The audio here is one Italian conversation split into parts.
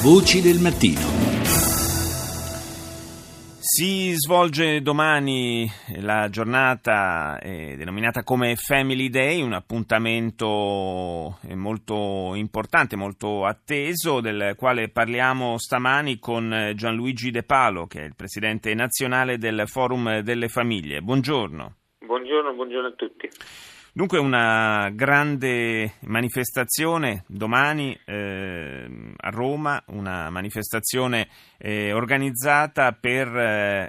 Voci del mattino. Si svolge domani la giornata eh, denominata come Family Day, un appuntamento eh, molto importante, molto atteso, del quale parliamo stamani con Gianluigi De Palo, che è il presidente nazionale del Forum delle Famiglie. Buongiorno. Buongiorno, buongiorno a tutti. Dunque una grande manifestazione domani eh, a Roma, una manifestazione eh, organizzata per eh,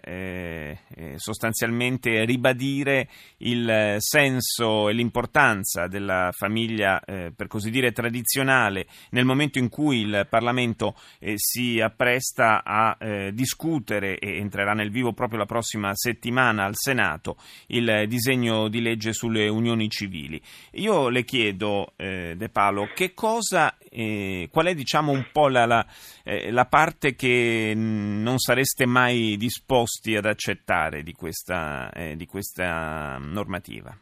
eh sostanzialmente ribadire il senso e l'importanza della famiglia, eh, per così dire, tradizionale nel momento in cui il Parlamento eh, si appresta a discutere e entrerà nel vivo proprio la prossima settimana al Senato il disegno di legge sulle unioni civili. Io le chiedo, eh, De Palo, cosa, eh, qual è diciamo un po' la, la, eh, la, parte che non sareste mai disposti ad accettare di questa, eh, di questa normativa?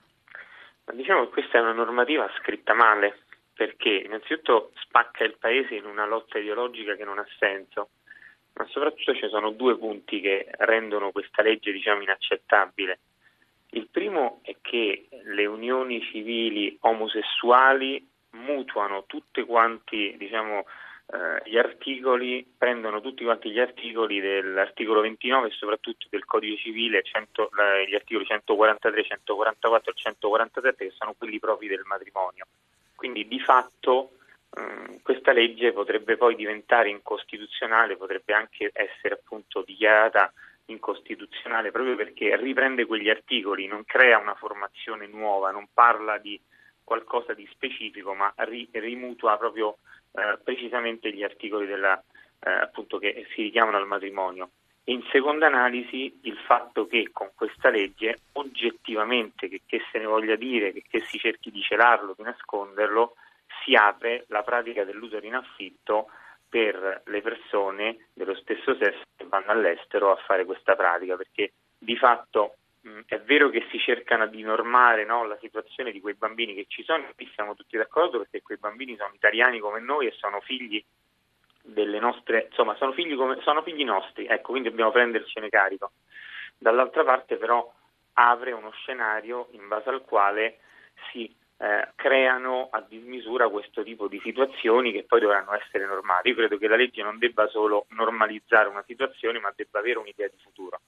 Diciamo che questa è una normativa scritta male, perché innanzitutto spacca il Paese in una lotta ideologica che non ha senso, ma soprattutto ci sono due punti che rendono questa legge diciamo, inaccettabile. Il primo è che le unioni civili omosessuali mutuano tutti quanti diciamo, eh, gli articoli, prendono tutti quanti gli articoli dell'articolo 29 e soprattutto del codice civile, 100, gli articoli 143, 144 e 147 che sono quelli propri del matrimonio. Quindi di fatto eh, questa legge potrebbe poi diventare incostituzionale, potrebbe anche essere appunto dichiarata incostituzionale proprio perché riprende quegli articoli, non crea una formazione nuova, non parla di qualcosa di specifico, ma ri, rimutua proprio eh, precisamente gli articoli della, eh, che si richiamano al matrimonio. In seconda analisi il fatto che con questa legge oggettivamente, che, che se ne voglia dire, che, che si cerchi di celarlo, di nasconderlo, si apre la pratica dell'utero in affitto per le persone dello stesso sesso che vanno all'estero a fare questa pratica, perché di fatto mh, è vero che si cercano di normare no, la situazione di quei bambini che ci sono, qui siamo tutti d'accordo perché quei bambini sono italiani come noi e sono figli delle nostre, insomma sono figli, come, sono figli nostri, ecco, quindi dobbiamo prendercene carico. Dall'altra parte però apre uno scenario in base al quale si eh, creano a dismisura questo tipo di situazioni che poi dovranno essere normali. Io credo che la legge non debba solo normalizzare una situazione, ma debba avere un'idea di futuro.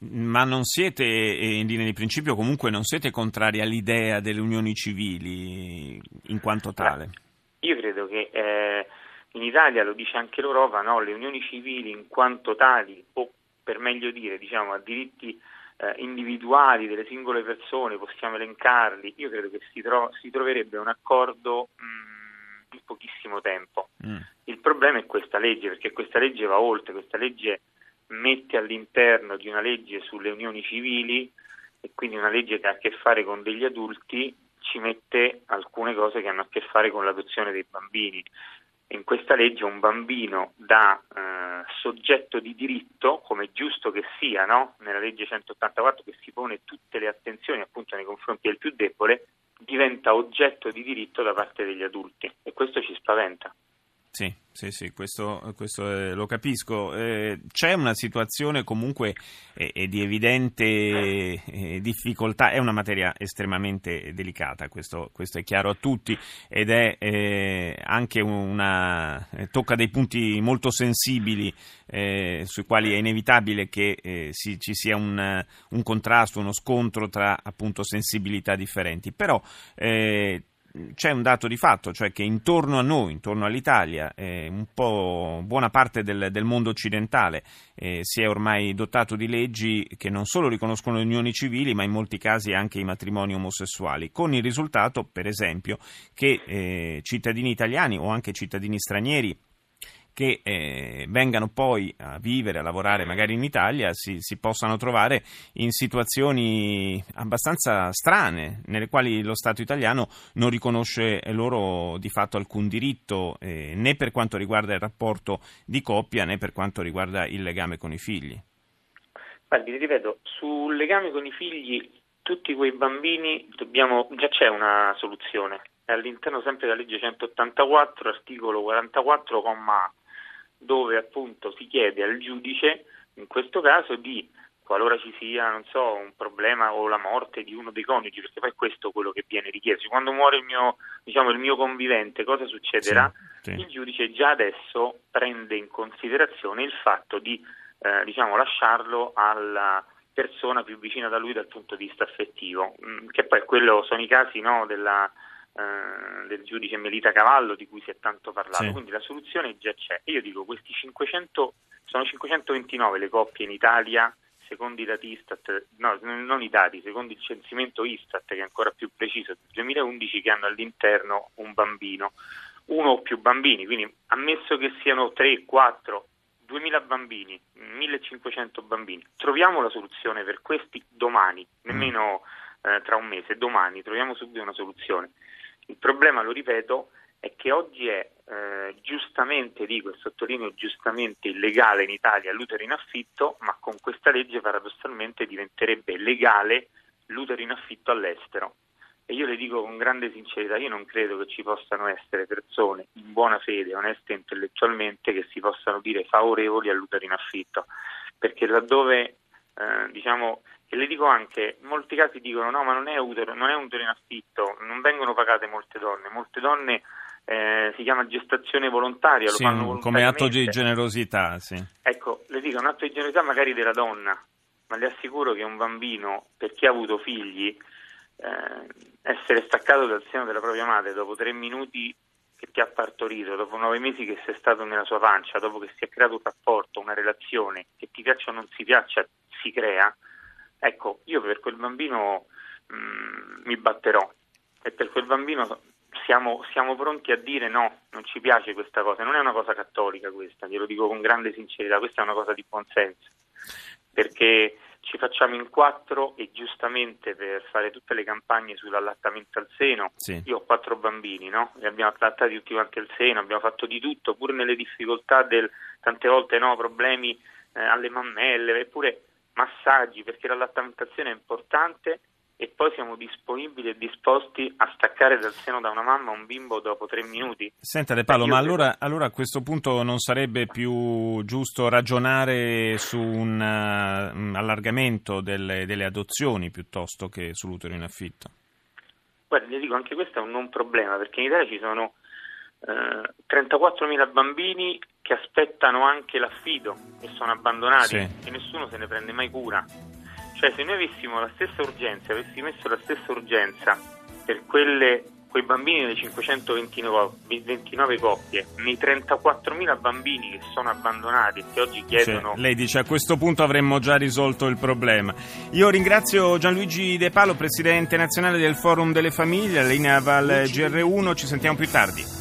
Ma non siete, in linea di principio, comunque non siete contrari all'idea delle unioni civili in quanto tale? Beh, io credo che eh, in Italia, lo dice anche l'Europa, no, le unioni civili in quanto tali, o per meglio dire, diciamo, a diritti eh, individuali delle singole persone, possiamo elencarli, io credo che si, tro- si troverebbe un accordo mh, mm, in pochissimo tempo. Mm. Il problema è questa legge, perché questa legge va oltre, questa legge mette all'interno di una legge sulle unioni civili e quindi una legge che ha a che fare con degli adulti, ci mette alcune cose che hanno a che fare con l'adozione dei bambini in questa legge un bambino da eh, soggetto di diritto, come giusto che sia, no? nella legge 184 che si pone tutte le attenzioni appunto nei confronti del più debole, diventa oggetto di diritto da parte degli adulti e questo ci spaventa. Sì, sì, sì, questo, questo eh, lo capisco. Eh, c'è una situazione comunque eh, di evidente eh, difficoltà, è una materia estremamente delicata, questo, questo è chiaro a tutti ed è eh, anche una... Eh, tocca dei punti molto sensibili sui quali è inevitabile che si, ci sia un, un, contrasto, uno scontro tra appunto sensibilità differenti. Però c'è un dato di fatto, cioè che intorno a noi, intorno all'Italia, eh, un po' buona parte del, del mondo occidentale eh, si è ormai dotato di leggi che non solo riconoscono le unioni civili, ma in molti casi anche i matrimoni omosessuali, con il risultato, per esempio, che eh, cittadini italiani o anche cittadini stranieri che eh, vengano poi a vivere, a lavorare magari in Italia, si, si, possano trovare in situazioni abbastanza strane, nelle quali lo Stato italiano non riconosce loro di fatto alcun diritto, eh, né per quanto riguarda il rapporto di coppia, né per quanto riguarda il legame con i figli. Guardi, ripeto, sul legame con i figli, tutti quei bambini dobbiamo, già c'è una soluzione. È all'interno sempre della legge 184, articolo 44, comma dove appunto si chiede al giudice, in questo caso, di qualora ci sia, non so, un problema o la morte di uno dei coniugi, perché poi è questo quello che viene richiesto. Quando muore il mio, diciamo, il mio convivente, cosa succederà? Sì, sì. Il giudice già adesso prende in considerazione il fatto di eh, diciamo, lasciarlo alla persona più vicina da lui dal punto di vista affettivo, mm, che poi quello sono i casi no, della, eh, del giudice Melita Cavallo di cui si è tanto parlato, sì. quindi la soluzione già c'è. io dico, questi 500, sono 529 le coppie in Italia secondo i dati Istat, no, non i dati, secondo il censimento Istat, che è ancora più preciso, del 2011, che hanno all'interno un bambino, uno o più bambini, quindi ammesso che siano 3, 4, 2000 bambini, 1500 bambini, troviamo la soluzione per questi domani, nemmeno eh, tra un mese, domani troviamo subito una soluzione. Il problema, lo ripeto, è che oggi è eh, giustamente, dico e sottolineo giustamente, illegale in Italia l'utero in affitto, ma con questa legge paradossalmente diventerebbe legale l'utero in affitto all'estero. E io le dico con grande sincerità, io non credo che ci possano essere persone in buona fede, oneste intellettualmente, che si possano dire favorevoli all'utero in affitto, perché laddove, eh, diciamo, e le dico anche, in molti casi dicono no, ma non è utero, non è utero in affitto, non vengono pagate molte donne, molte donne eh, si chiama gestazione volontaria, sì, lo fanno come atto di generosità, sì. Ecco, le dico, un atto di generosità magari della donna, ma le assicuro che un bambino, per chi ha avuto figli, eh, essere staccato dal seno della propria madre dopo tre minuti che ti ha partorito, dopo nove mesi che sei stato nella sua pancia, dopo che si è creato un rapporto, una relazione, che ti piaccia o non si piaccia, si crea, ecco, io per quel bambino mh, mm, mi batterò e per quel bambino siamo, siamo, pronti a dire no, non ci piace questa cosa, non è una cosa cattolica questa, glielo dico con grande sincerità, questa è una cosa di buonsenso, perché ci facciamo in quattro e giustamente per fare tutte le campagne sull'allattamento al seno, sì. io ho quattro bambini, no? li abbiamo allattati tutti quanti al seno, abbiamo fatto di tutto, pur nelle difficoltà del tante volte no, problemi eh, alle mammelle, eppure massaggi, perché l'allattamentazione è importante e poi siamo disponibili e disposti a staccare dal seno da una mamma un bimbo dopo tre minuti. Senta De Paolo, ma allora, allora, a questo punto non sarebbe più giusto ragionare su un uh, allargamento delle, delle, adozioni piuttosto che sull'utero in affitto? Guardi, le dico, anche questo è un non problema, perché in Italia ci sono eh, 34.000 bambini che aspettano anche l'affido e sono abbandonati sì. e nessuno se ne prende mai cura. Cioè se noi avessimo la stessa urgenza, avessimo messo la stessa urgenza per quelle, quei bambini delle 529 coppie, nei 34.000 bambini che sono abbandonati e che oggi chiedono... Sì, lei dice a questo punto avremmo già risolto il problema. Io ringrazio Gianluigi De Palo, Presidente nazionale del Forum delle Famiglie, linea Val GR1, ci sentiamo più tardi.